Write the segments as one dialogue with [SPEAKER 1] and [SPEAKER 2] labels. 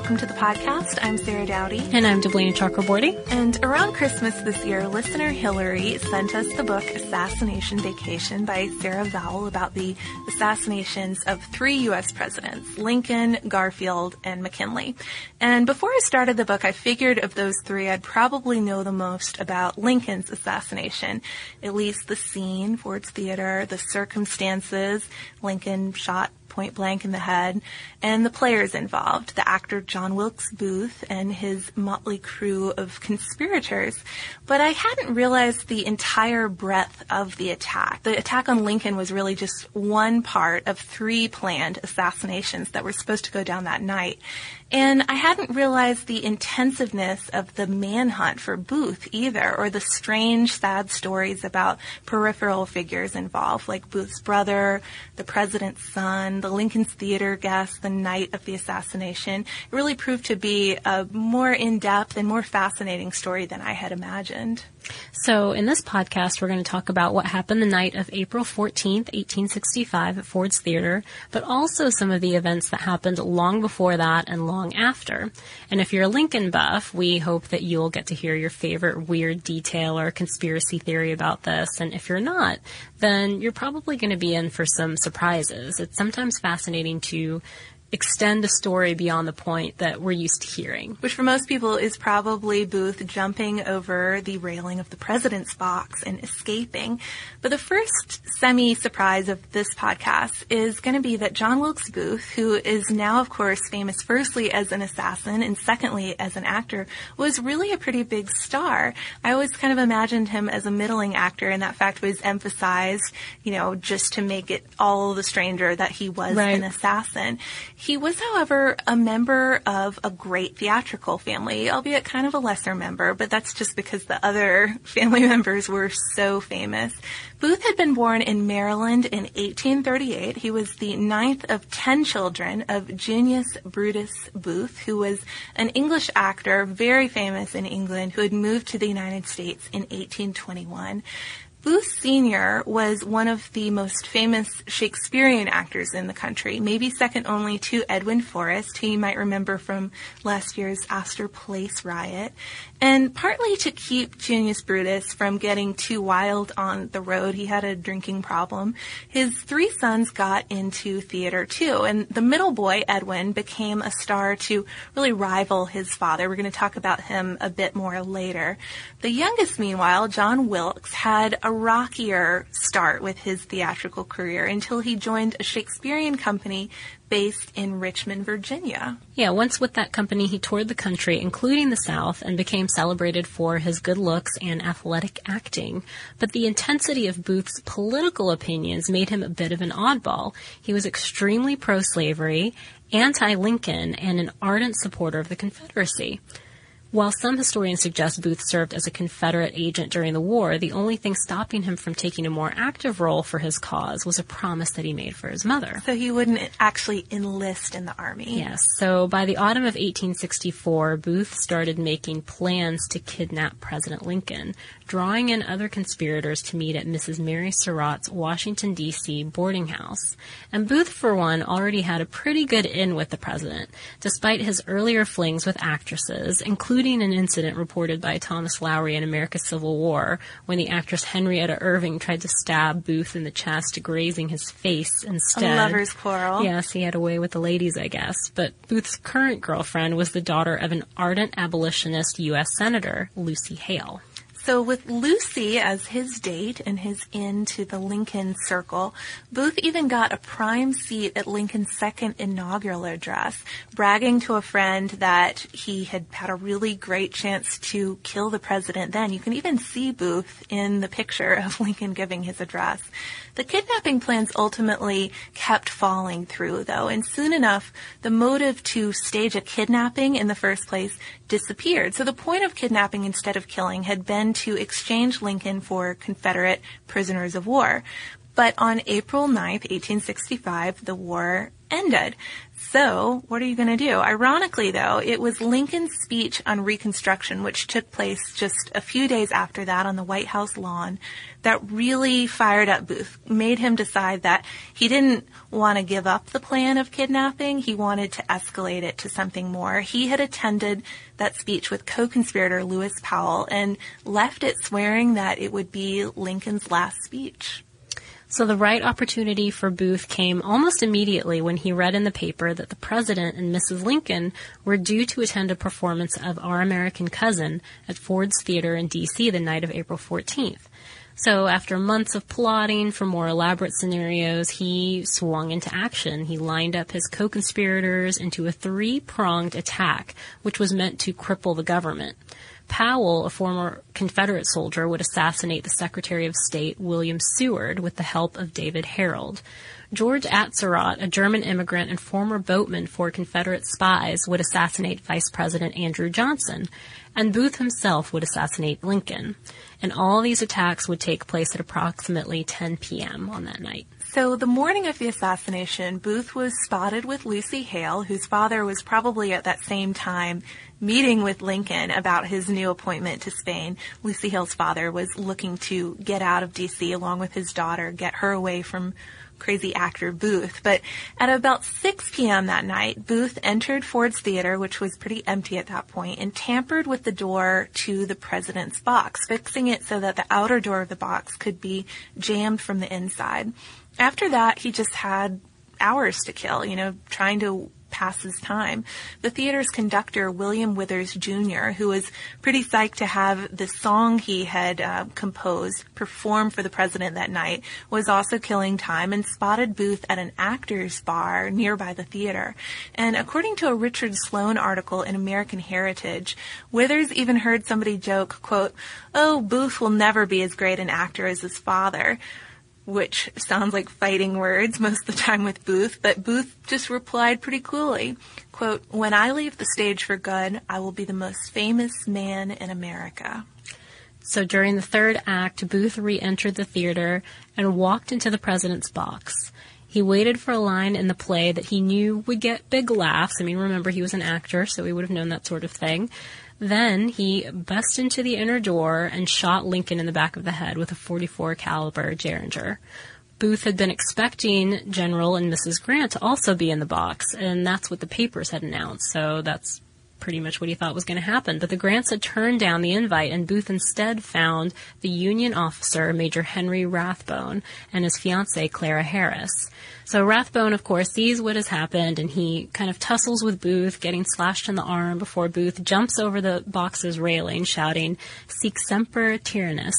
[SPEAKER 1] welcome to the podcast. I'm Sarah Dowdy.
[SPEAKER 2] And I'm Deblina Chakraborty.
[SPEAKER 1] And around Christmas this year, listener Hillary sent us the book Assassination Vacation by Sarah Vowell about the assassinations of three U.S. presidents, Lincoln, Garfield, and McKinley. And before I started the book, I figured of those three, I'd probably know the most about Lincoln's assassination. At least the scene, Ford's Theater, the circumstances, Lincoln shot point blank in the head, and the players involved, the actor John Wilkes Booth and his motley crew of conspirators. But I hadn't realized the entire breadth of the attack. The attack on Lincoln was really just one part of three planned assassinations that were supposed to go down that night. And I hadn't realized the intensiveness of the manhunt for Booth either, or the strange, sad stories about peripheral figures involved, like Booth's brother, the president's son, the Lincoln's theater guest the night of the assassination. It really proved to be a more in-depth and more fascinating story than I had imagined.
[SPEAKER 2] So, in this podcast, we're going to talk about what happened the night of April 14th, 1865 at Ford's Theater, but also some of the events that happened long before that and long after. And if you're a Lincoln buff, we hope that you'll get to hear your favorite weird detail or conspiracy theory about this. And if you're not, then you're probably going to be in for some surprises. It's sometimes fascinating to extend a story beyond the point that we're used to hearing.
[SPEAKER 1] Which for most people is probably Booth jumping over the railing of the president's box and escaping. But the first semi-surprise of this podcast is going to be that John Wilkes Booth, who is now of course famous firstly as an assassin and secondly as an actor, was really a pretty big star. I always kind of imagined him as a middling actor and that fact was emphasized, you know, just to make it all the stranger that he was
[SPEAKER 2] Right.
[SPEAKER 1] an assassin. He was, however, a member of a great theatrical family, albeit kind of a lesser member, but that's just because the other family members were so famous. Booth had been born in Maryland in 1838. He was the ninth of ten children of Junius Brutus Booth, who was an English actor, very famous in England, who had moved to the United States in 1821. Booth Sr. was one of the most famous Shakespearean actors in the country, maybe second only to Edwin Forrest, who you might remember from last year's Astor Place riot. And partly to keep Junius Brutus from getting too wild on the road, he had a drinking problem. His three sons got into theater too, and the middle boy, Edwin, became a star to really rival his father. We're going to talk about him a bit more later. The youngest, meanwhile, John Wilkes, had a rockier start with his theatrical career until he joined a Shakespearean company based in Richmond, Virginia.
[SPEAKER 2] Yeah, once with that company, he toured the country, including the South, and became celebrated for his good looks and athletic acting. But the intensity of Booth's political opinions made him a bit of an oddball. He was extremely pro-slavery, anti-Lincoln, and an ardent supporter of the Confederacy. While some historians suggest Booth served as a Confederate agent during the war, the only thing stopping him from taking a more active role for his cause was a promise that he made for his mother.
[SPEAKER 1] So he wouldn't actually enlist in the army.
[SPEAKER 2] Yes. So by the autumn of 1864, Booth started making plans to kidnap President Lincoln, drawing in other conspirators to meet at Mrs. Mary Surratt's Washington, D.C. boarding house. And Booth, for one, already had a pretty good in with the president, despite his earlier flings with actresses, including an incident reported by Thomas Lowry in America's Civil War when the actress Henrietta Irving tried to stab Booth in the chest, grazing his face instead.
[SPEAKER 1] A lover's quarrel.
[SPEAKER 2] Yes, he had a way with the ladies, I guess. But Booth's current girlfriend was the daughter of an ardent abolitionist U.S. Senator, Lucy Hale.
[SPEAKER 1] So with Lucy as his date and his in to the Lincoln Circle, Booth even got a prime seat at Lincoln's second inaugural address, bragging to a friend that he had had a really great chance to kill the president then. You can even see Booth in the picture of Lincoln giving his address. The kidnapping plans ultimately kept falling through though, and soon enough, the motive to stage a kidnapping in the first place disappeared. So the point of kidnapping instead of killing had been to exchange Lincoln for Confederate prisoners of war. But on April 9th, 1865, the war ended. So, what are you going to do? Ironically, though, it was Lincoln's speech on Reconstruction, which took place just a few days after that on the White House lawn, that really fired up Booth, made him decide that he didn't want to give up the plan of kidnapping. He wanted to escalate it to something more. He had attended that speech with co-conspirator Lewis Powell and left it swearing that it would be Lincoln's last speech.
[SPEAKER 2] So the right opportunity for Booth came almost immediately when he read in the paper that the President and Mrs. Lincoln were due to attend a performance of Our American Cousin at Ford's Theater in D.C. the night of April 14th. So after months of plotting for more elaborate scenarios, he swung into action. He lined up his co-conspirators into a three-pronged attack, which was meant to cripple the government. Powell, a former Confederate soldier, would assassinate the Secretary of State William Seward with the help of David Herold. George Atzerodt, a German immigrant and former boatman for Confederate spies, would assassinate Vice President Andrew Johnson, and Booth himself would assassinate Lincoln. And all these attacks would take place at approximately 10 p.m. on that night.
[SPEAKER 1] So the morning of the assassination, Booth was spotted with Lucy Hale, whose father was probably at that same time meeting with Lincoln about his new appointment to Spain. Lucy Hale's father was looking to get out of D.C. along with his daughter, get her away from crazy actor Booth. But at about 6 p.m. that night, Booth entered Ford's Theater, which was pretty empty at that point, and tampered with the door to the president's box, fixing it so that the outer door of the box could be jammed from the inside after that, he just had hours to kill, you know, trying to pass his time. The theater's conductor, William Withers Jr., who was pretty psyched to have the song he had uh, composed perform for the president that night, was also killing time and spotted Booth at an actor's bar nearby the theater. And according to a Richard Sloan article in American Heritage, Withers even heard somebody joke, quote, Oh, Booth will never be as great an actor as his father which sounds like fighting words most of the time with Booth, but Booth just replied pretty coolly, quote, When I leave the stage for good, I will be the most famous man in America.
[SPEAKER 2] So during the third act, Booth re-entered the theater and walked into the president's box. He waited for a line in the play that he knew would get big laughs. I mean, remember, he was an actor, so he would have known that sort of thing. Then he bust into the inner door and shot Lincoln in the back of the head with a 44 caliber Derringer. Booth had been expecting General and Mrs. Grant to also be in the box, and that's what the papers had announced. So that's pretty much what he thought was going to happen. But the Grants had turned down the invite, and Booth instead found the Union officer, Major Henry Rathbone, and his fiancee, Clara Harris. So Rathbone, of course, sees what has happened, and he kind of tussles with Booth, getting slashed in the arm before Booth jumps over the box's railing, shouting, Sic semper tyrannis,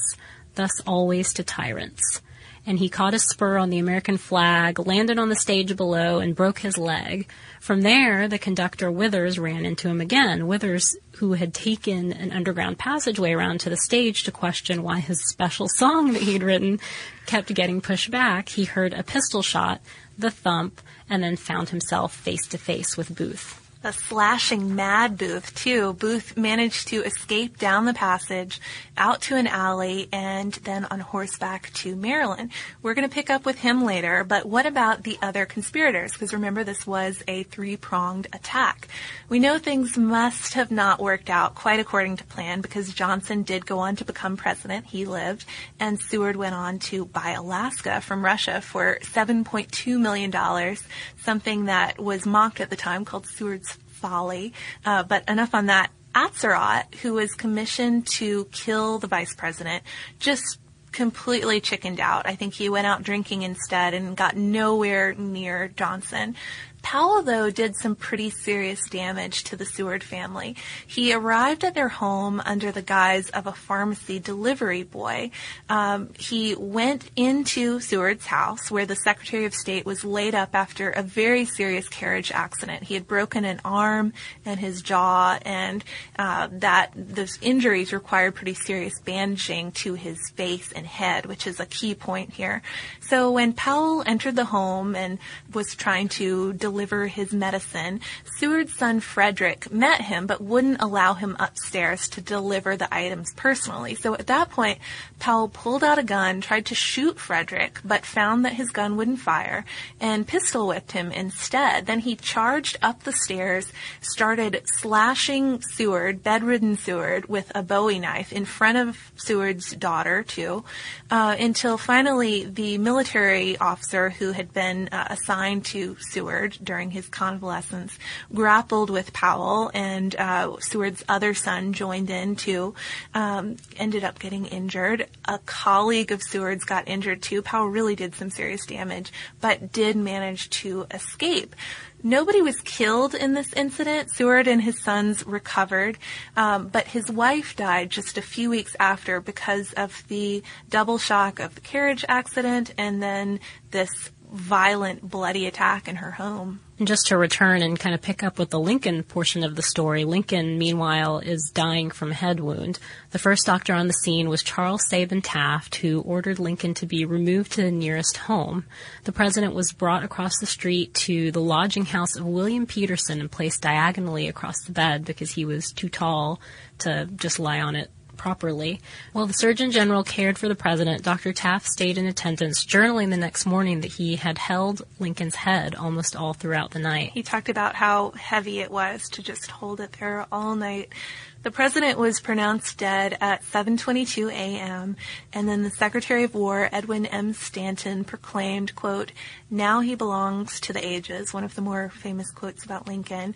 [SPEAKER 2] thus always to tyrants and he caught a spur on the American flag, landed on the stage below, and broke his leg. From there, the conductor Withers ran into him again. Withers, who had taken an underground passageway around to the stage to question why his special song that he'd written kept getting pushed back, he heard a pistol shot, the thump, and then found himself face to face with Booth
[SPEAKER 1] a slashing mad Booth too. Booth managed to escape down the passage, out to an alley, and then on horseback to Maryland. We're going to pick up with him later, but what about the other conspirators? Because remember, this was a three-pronged attack. We know things must have not worked out quite according to plan because Johnson did go on to become president. He lived, and Seward went on to buy Alaska from Russia for $7.2 million, something that was mocked at the time called Seward's folly. Uh, but enough on that. Atzerodt, who was commissioned to kill the vice president, just completely chickened out. I think he went out drinking instead and got nowhere near Johnson. Powell, though, did some pretty serious damage to the Seward family. He arrived at their home under the guise of a pharmacy delivery boy. Um, he went into Seward's house where the Secretary of State was laid up after a very serious carriage accident. He had broken an arm and his jaw, and uh, that those injuries required pretty serious bandaging to his face and head, which is a key point here. So when Powell entered the home and was trying to deliver deliver his medicine. Seward's son Frederick met him but wouldn't allow him upstairs to deliver the items personally. So at that point, Powell pulled out a gun, tried to shoot Frederick, but found that his gun wouldn't fire and pistol whipped him instead. Then he charged up the stairs, started slashing Seward, bedridden Seward, with a bowie knife in front of Seward's daughter, too, uh, until finally the military officer who had been uh, assigned to Seward during his convalescence grappled with Powell, and uh, Seward's other son joined in too. Um, ended up getting injured. A colleague of Seward's got injured too. Powell really did some serious damage, but did manage to escape. Nobody was killed in this incident. Seward and his sons recovered, um, but his wife died just a few weeks after because of the double shock of the carriage accident and then this violent, bloody attack in her home.
[SPEAKER 2] And just to return and kind of pick up with the Lincoln portion of the story, Lincoln, meanwhile, is dying from a head wound. The first doctor on the scene was Charles Sabin Taft, who ordered Lincoln to be removed to the nearest home. The president was brought across the street to the lodging house of William Peterson and placed diagonally across the bed because he was too tall to just lie on it properly. While the Surgeon General cared for the president, Dr. Taft stayed in attendance, journaling the next morning that he had held Lincoln's head almost all throughout the night.
[SPEAKER 1] He talked about how heavy it was to just hold it there all night. The president was pronounced dead at 7:22 a.m. and then the Secretary of War Edwin M. Stanton proclaimed, quote, "Now he belongs to the ages," one of the more famous quotes about Lincoln.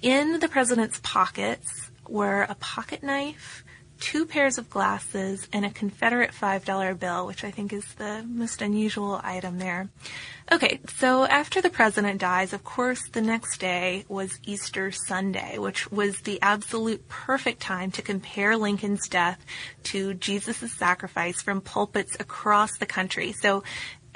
[SPEAKER 1] In the president's pockets were a pocket knife, two pairs of glasses, and a Confederate $5 bill, which I think is the most unusual item there. Okay, so after the president dies, of course, the next day was Easter Sunday, which was the absolute perfect time to compare Lincoln's death to Jesus' sacrifice from pulpits across the country. So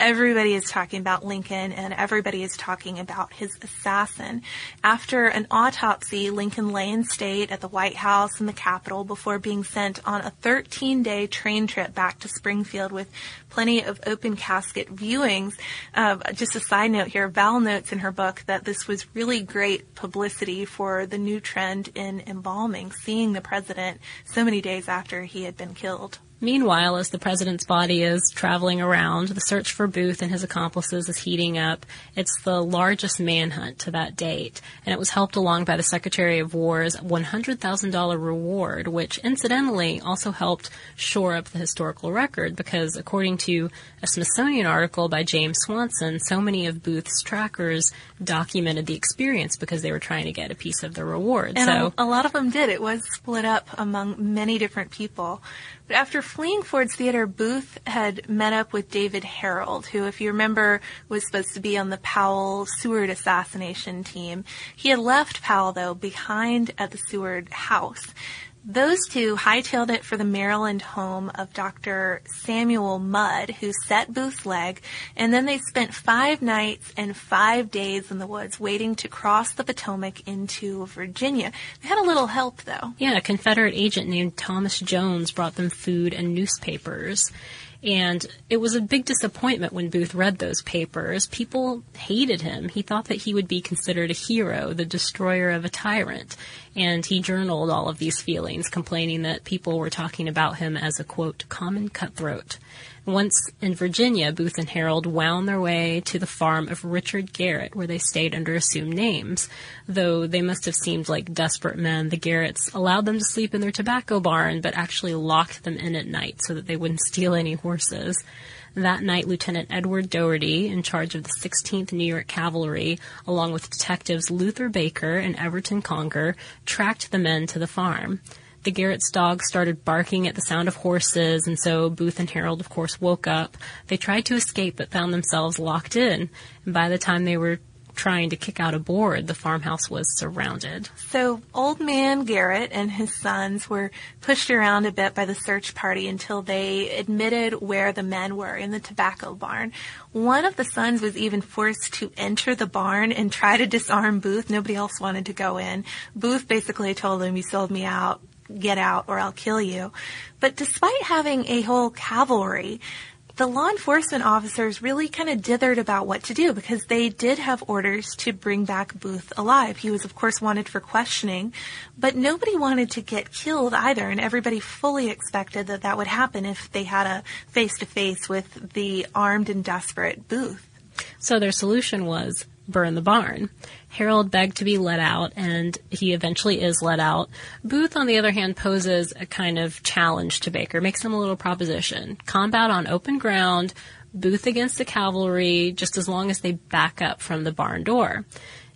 [SPEAKER 1] everybody is talking about Lincoln and everybody is talking about his assassin. After an autopsy, Lincoln lay in state at the White House and the Capitol before being sent on a 13 day train trip back to Springfield with plenty of open casket viewings. Uh, just a side note here, Vowell notes in her book that this was really great publicity for the new trend in embalming, seeing the president so many days after he had been killed.
[SPEAKER 2] Meanwhile, as the president's body is traveling around, the search for Booth and his accomplices is heating up. It's the largest manhunt to that date, and it was helped along by the Secretary of War's $100,000 reward, which incidentally also helped shore up the historical record because according to a Smithsonian article by James Swanson, so many of Booth's trackers documented the experience because they were trying to get a piece of the reward.
[SPEAKER 1] And
[SPEAKER 2] so
[SPEAKER 1] a, a lot of them did. It was split up among many different people. But after fleeing Ford's Theater, Booth had met up with David Herold, who, if you remember, was supposed to be on the Powell Seward assassination team. He had left Powell, though, behind at the Seward house. Those two hightailed it for the Maryland home of Dr. Samuel Mudd, who set Booth's leg, and then they spent five nights and five days in the woods waiting to cross the Potomac into Virginia. They had a little help, though.
[SPEAKER 2] Yeah, a Confederate agent named Thomas Jones brought them food and newspapers. And it was a big disappointment when Booth read those papers. People hated him. He thought that he would be considered a hero, the destroyer of a tyrant. And he journaled all of these feelings, complaining that people were talking about him as a quote, common cutthroat. Once in Virginia, Booth and Herold wound their way to the farm of Richard Garrett, where they stayed under assumed names. Though they must have seemed like desperate men, the Garretts allowed them to sleep in their tobacco barn, but actually locked them in at night so that they wouldn't steal any horses. That night, Lieutenant Edward Doherty, in charge of the 16th New York Cavalry, along with detectives Luther Baker and Everton Conger, tracked the men to the farm the Garrett's dogs started barking at the sound of horses, and so Booth and Herold, of course, woke up. They tried to escape, but found themselves locked in. And by the time they were trying to kick out a board, the farmhouse was surrounded.
[SPEAKER 1] So old man Garrett and his sons were pushed around a bit by the search party until they admitted where the men were in the tobacco barn. One of the sons was even forced to enter the barn and try to disarm Booth. Nobody else wanted to go in. Booth basically told him, you sold me out get out or I'll kill you. But despite having a whole cavalry, the law enforcement officers really kind of dithered about what to do because they did have orders to bring back Booth alive. He was, of course, wanted for questioning, but nobody wanted to get killed either, and everybody fully expected that that would happen if they had a face to face with the armed and desperate Booth.
[SPEAKER 2] So their solution was burn the barn. Herold begged to be let out, and he eventually is let out. Booth, on the other hand, poses a kind of challenge to Baker, makes him a little proposition. Combat on open ground, Booth against the cavalry, just as long as they back up from the barn door.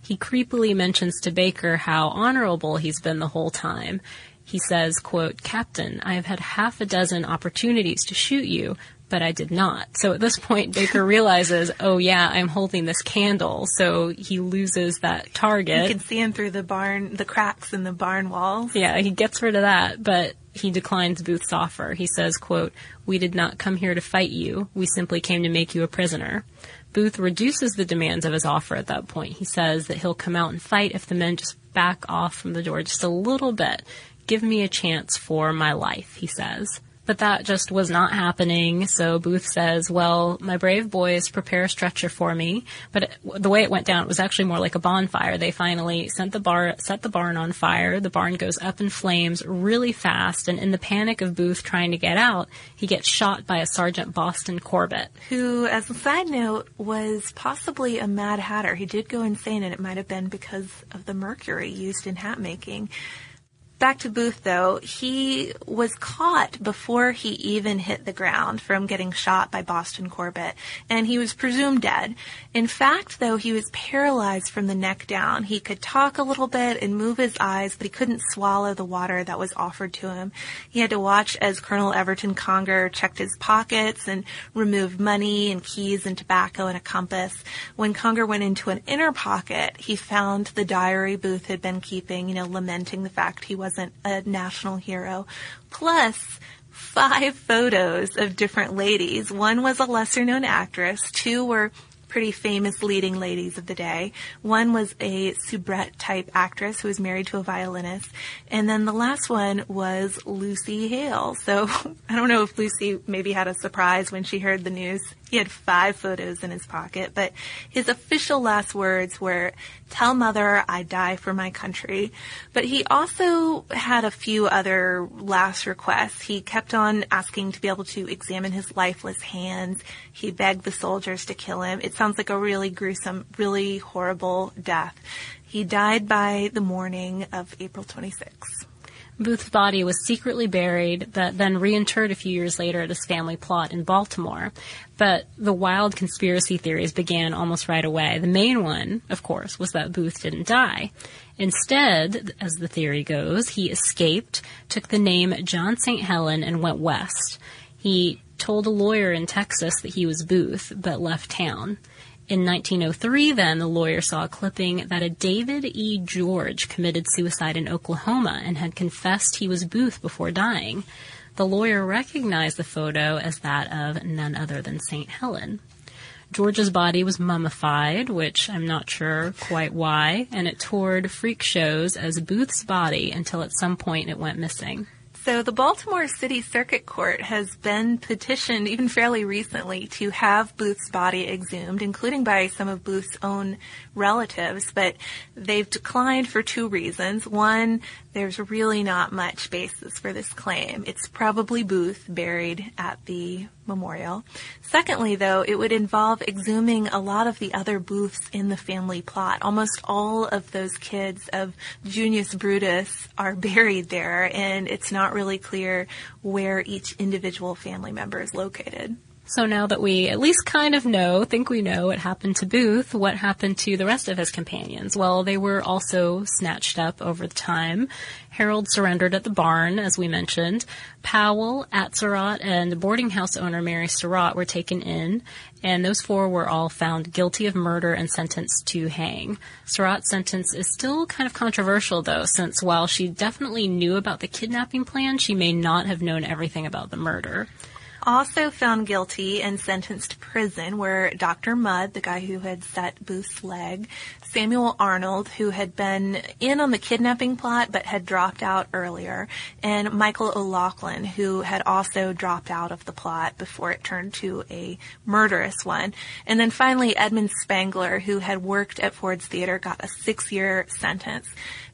[SPEAKER 2] He creepily mentions to Baker how honorable he's been the whole time. He says, quote, Captain, I have had half a dozen opportunities to shoot you, but I did not. So at this point, Baker realizes, oh yeah, I'm holding this candle. So he loses that target.
[SPEAKER 1] You can see him through the barn, the cracks in the barn walls.
[SPEAKER 2] Yeah, he gets rid of that, but he declines Booth's offer. He says, quote, we did not come here to fight you. We simply came to make you a prisoner. Booth reduces the demands of his offer at that point. He says that he'll come out and fight if the men just back off from the door just a little bit. Give me a chance for my life, he says. But that just was not happening. So Booth says, well, my brave boys prepare a stretcher for me. But it, the way it went down, it was actually more like a bonfire. They finally sent the bar, set the barn on fire. The barn goes up in flames really fast. And in the panic of Booth trying to get out, he gets shot by a Sergeant Boston Corbett.
[SPEAKER 1] Who, as a side note, was possibly a Mad Hatter. He did go insane and it might have been because of the mercury used in hat making. Back to Booth though, he was caught before he even hit the ground from getting shot by Boston Corbett, and he was presumed dead. In fact, though, he was paralyzed from the neck down. He could talk a little bit and move his eyes, but he couldn't swallow the water that was offered to him. He had to watch as Colonel Everton Conger checked his pockets and removed money and keys and tobacco and a compass. When Conger went into an inner pocket, he found the diary Booth had been keeping, you know, lamenting the fact he was wasn't a national hero. Plus, five photos of different ladies. One was a lesser known actress. Two were pretty famous leading ladies of the day. One was a soubrette type actress who was married to a violinist. And then the last one was Lucy Hale. So I don't know if Lucy maybe had a surprise when she heard the news. He had five photos in his pocket, but his official last words were, tell mother I die for my country. But he also had a few other last requests. He kept on asking to be able to examine his lifeless hands. He begged the soldiers to kill him. It sounds like a really gruesome, really horrible death. He died by the morning of April 26th.
[SPEAKER 2] Booth's body was secretly buried, but then reinterred a few years later at his family plot in Baltimore. But the wild conspiracy theories began almost right away. The main one, of course, was that Booth didn't die. Instead, as the theory goes, he escaped, took the name John St. Helen, and went west. He told a lawyer in Texas that he was Booth, but left town. In 1903, then, the lawyer saw a clipping that a David E. George committed suicide in Oklahoma and had confessed he was Booth before dying. The lawyer recognized the photo as that of none other than St. Helen. George's body was mummified, which I'm not sure quite why, and it toured freak shows as Booth's body until at some point it went missing.
[SPEAKER 1] So the Baltimore City Circuit Court has been petitioned even fairly recently to have Booth's body exhumed, including by some of Booth's own relatives, but they've declined for two reasons. One, there's really not much basis for this claim. It's probably Booth buried at the memorial. Secondly, though, it would involve exhuming a lot of the other Booths in the family plot. Almost all of those kids of Junius Brutus are buried there, and it's not really clear where each individual family member is located.
[SPEAKER 2] So now that we at least kind of know, think we know what happened to Booth, what happened to the rest of his companions? Well, they were also snatched up over the time. Herold surrendered at the barn, as we mentioned. Powell, Atzerodt, and boarding house owner Mary Surratt were taken in, and those four were all found guilty of murder and sentenced to hang. Surratt's sentence is still kind of controversial, though, since while she definitely knew about the kidnapping plan, she may not have known everything about the murder.
[SPEAKER 1] Also found guilty and sentenced to prison were Dr. Mudd, the guy who had set Booth's leg, Samuel Arnold, who had been in on the kidnapping plot but had dropped out earlier, and Michael O'Laughlen, who had also dropped out of the plot before it turned to a murderous one. And then finally, Edmund Spangler, who had worked at Ford's Theater, got a six-year sentence.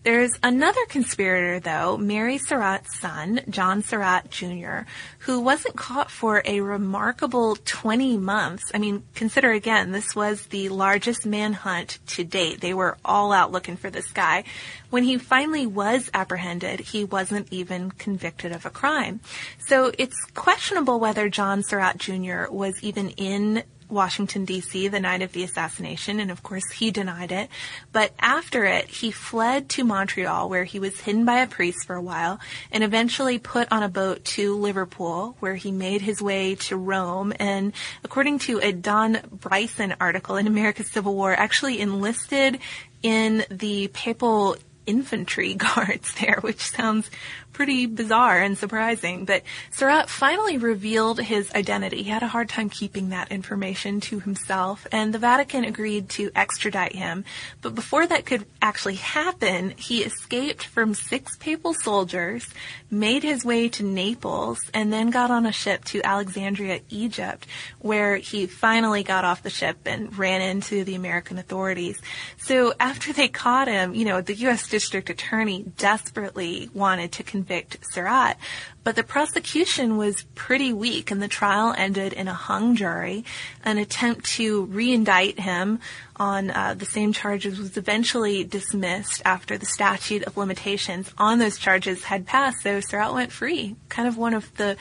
[SPEAKER 1] There's another conspirator, though, Mary Surratt's son, John Surratt Jr., who wasn't caught for a remarkable 20 months. I mean, consider again, this was the largest manhunt to date. They were all out looking for this guy. When he finally was apprehended, he wasn't even convicted of a crime. So it's questionable whether John Surratt Jr. was even in Washington, D.C. the night of the assassination, and of course he denied it. But after it, he fled to Montreal, where he was hidden by a priest for a while, and eventually put on a boat to Liverpool, where he made his way to Rome, and according to a Don Bryson article in America's Civil War, actually enlisted in the papal infantry guards there, which sounds pretty bizarre and surprising. But Surratt finally revealed his identity. He had a hard time keeping that information to himself, and the Vatican agreed to extradite him. But before that could actually happen, he escaped from six papal soldiers, made his way to Naples, and then got on a ship to Alexandria, Egypt, where he finally got off the ship and ran into the American authorities. So after they caught him, you know, the U.S. District Attorney desperately wanted to convict Surratt, but the prosecution was pretty weak and the trial ended in a hung jury. An attempt to re-indict him on uh, the same charges was eventually dismissed after the statute of limitations on those charges had passed, so Surratt went free. Kind of one of the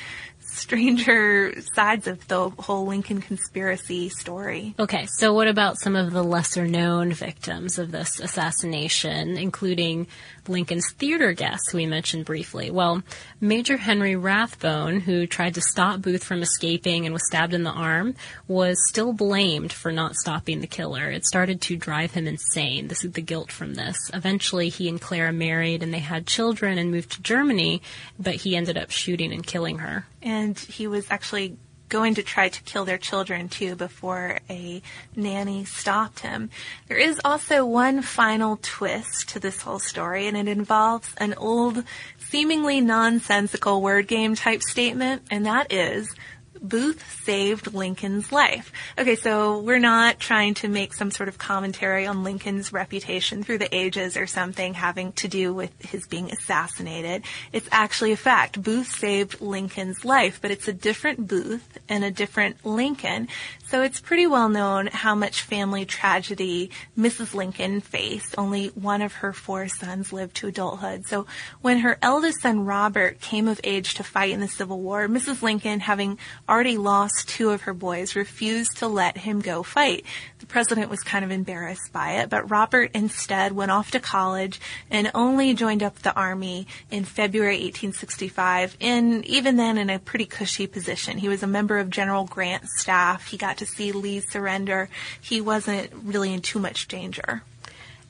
[SPEAKER 1] stranger sides of the whole Lincoln conspiracy story.
[SPEAKER 2] Okay, so what about some of the lesser known victims of this assassination, including Lincoln's theater guests, who we mentioned briefly? Well, Major Henry Rathbone, who tried to stop Booth from escaping and was stabbed in the arm, was still blamed for not stopping the killer. It started to drive him insane. This is the guilt from this. Eventually, he and Clara married and they had children and moved to Germany, but he ended up shooting and killing her.
[SPEAKER 1] And he was actually going to try to kill their children too before a nanny stopped him. There is also one final twist to this whole story, and it involves an old, seemingly nonsensical word game type statement, and that is Booth saved Lincoln's life. Okay, so we're not trying to make some sort of commentary on Lincoln's reputation through the ages or something having to do with his being assassinated. It's actually a fact. Booth saved Lincoln's life, but it's a different Booth and a different Lincoln. So it's pretty well known how much family tragedy Mrs. Lincoln faced. Only one of her four sons lived to adulthood. So when her eldest son Robert came of age to fight in the Civil War, Mrs. Lincoln, having already lost two of her boys, refused to let him go fight. The president was kind of embarrassed by it, but Robert instead went off to college and only joined up the army in February 1865 in even then in a pretty cushy position. He was a member of General Grant's staff. He got to see Lee surrender. He wasn't really in too much danger.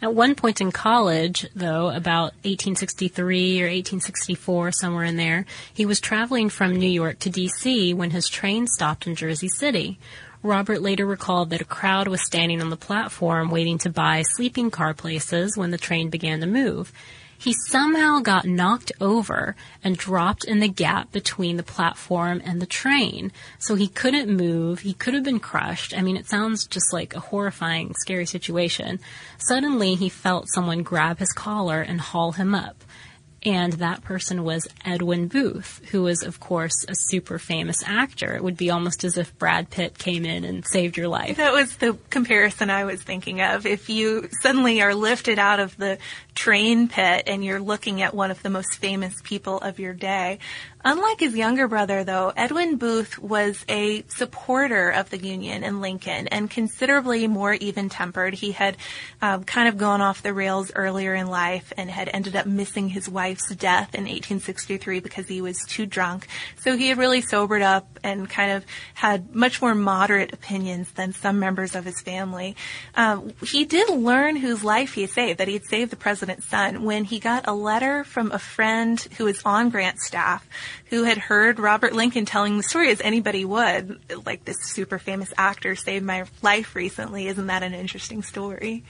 [SPEAKER 2] At one point in college, though, about 1863 or 1864, somewhere in there, he was traveling from New York to D.C. when his train stopped in Jersey City. Robert later recalled that a crowd was standing on the platform waiting to buy sleeping car places when the train began to move. He somehow got knocked over and dropped in the gap between the platform and the train. So he couldn't move. He could have been crushed. I mean, it sounds just like a horrifying, scary situation. Suddenly, he felt someone grab his collar and haul him up and that person was Edwin Booth, who was, of course, a super famous actor. It would be almost as if Brad Pitt came in and saved your life.
[SPEAKER 1] That was the comparison I was thinking of. If you suddenly are lifted out of the train pit and you're looking at one of the most famous people of your day, Unlike his younger brother, though, Edwin Booth was a supporter of the Union and Lincoln and considerably more even tempered. He had um, kind of gone off the rails earlier in life and had ended up missing his wife's death in 1863 because he was too drunk. So he had really sobered up and kind of had much more moderate opinions than some members of his family. Um, he did learn whose life he had saved, that he had saved the president's son, when he got a letter from a friend who was on Grant's staff who had heard Robert Lincoln telling the story as anybody would, like this super famous actor saved my life recently. Isn't that an interesting story?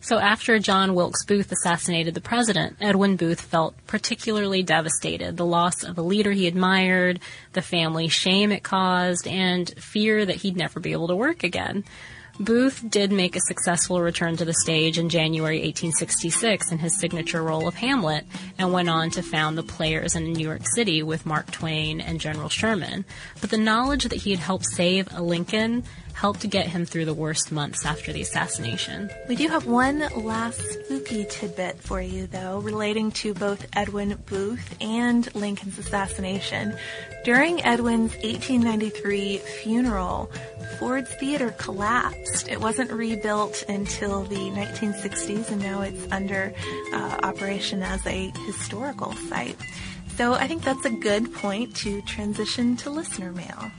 [SPEAKER 2] So after John Wilkes Booth assassinated the president, Edwin Booth felt particularly devastated. The loss of a leader he admired, the family shame it caused, and fear that he'd never be able to work again. Booth did make a successful return to the stage in January 1866 in his signature role of Hamlet and went on to found the Players in New York City with Mark Twain and General Sherman. But the knowledge that he had helped save a Lincoln helped get him through the worst months after the assassination.
[SPEAKER 1] We do have one last spooky tidbit for you, though, relating to both Edwin Booth and Lincoln's assassination. During Edwin's 1893 funeral, Ford's Theater collapsed. It wasn't rebuilt until the 1960s, and now it's under uh, operation as a historical site. So I think that's a good point to transition to listener mail.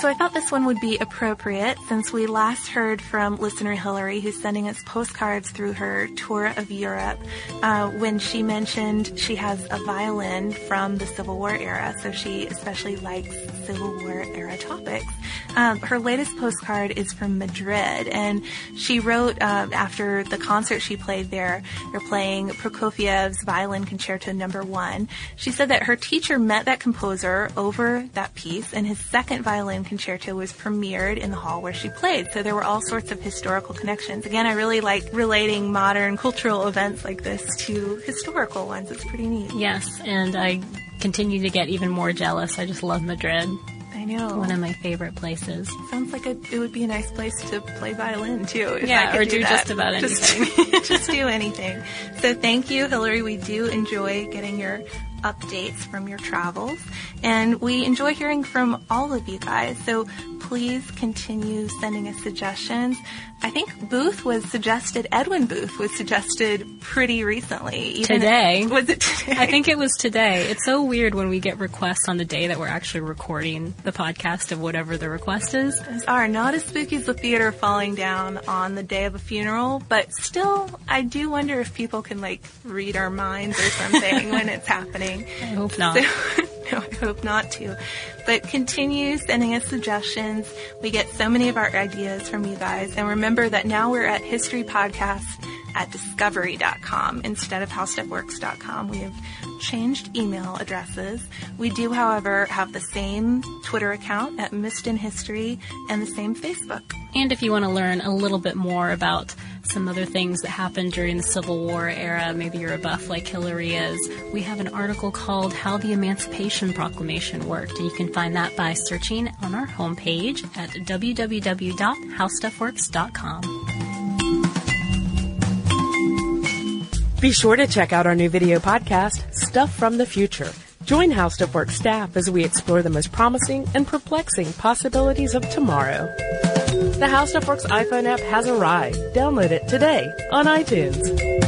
[SPEAKER 1] So I thought this one would be appropriate since we last heard from listener Hillary, who's sending us postcards through her tour of Europe, uh, when she mentioned she has a violin from the Civil War era, so she especially likes Civil War era topics. Um, her latest postcard is from Madrid, and she wrote uh, after the concert she played there. They're playing Prokofiev's Violin Concerto Number One. She said that her teacher met that composer over that piece, and his second violin concerto was premiered in the hall where she played. So there were all sorts of historical connections. Again, I really like relating modern cultural events like this to historical ones. It's pretty neat.
[SPEAKER 2] Yes, and I continue to get even more jealous. I just love Madrid.
[SPEAKER 1] I know.
[SPEAKER 2] One of my favorite places.
[SPEAKER 1] Sounds like a, it would be a nice place to play violin too.
[SPEAKER 2] Yeah, or do
[SPEAKER 1] that.
[SPEAKER 2] just about anything.
[SPEAKER 1] Just, just do anything. So thank you, Hillary. We do enjoy getting your updates from your travels, and we enjoy hearing from all of you guys. So please continue sending us suggestions. I think Booth was suggested. Edwin Booth was suggested pretty recently.
[SPEAKER 2] Today.
[SPEAKER 1] was it today?
[SPEAKER 2] I think it was today. It's so weird when we get requests on the day that we're actually recording the podcast of whatever the request is.
[SPEAKER 1] are not as spooky as the theater falling down on the day of a funeral, but still, I do wonder if people can like read our minds or something when it's happening.
[SPEAKER 2] I hope not.
[SPEAKER 1] So, no, I hope not to. But continue sending us suggestions. We get so many of our ideas from you guys. And remember that now we're at History Podcast at discovery.com instead of howstuffworks.com. We have changed email addresses. We do, however, have the same Twitter account at Missed in History and the same Facebook.
[SPEAKER 2] And if you want to learn a little bit more about some other things that happened during the Civil War era, maybe you're a buff like Hillary is, we have an article called How the Emancipation Proclamation Worked, and you can find that by searching on our homepage at www.howstuffworks.com.
[SPEAKER 3] Be sure to check out our new video podcast, Stuff from the Future. Join How Stuff Works staff as we explore the most promising and perplexing possibilities of tomorrow. The How Stuff Works iPhone app has arrived. Download it today on iTunes.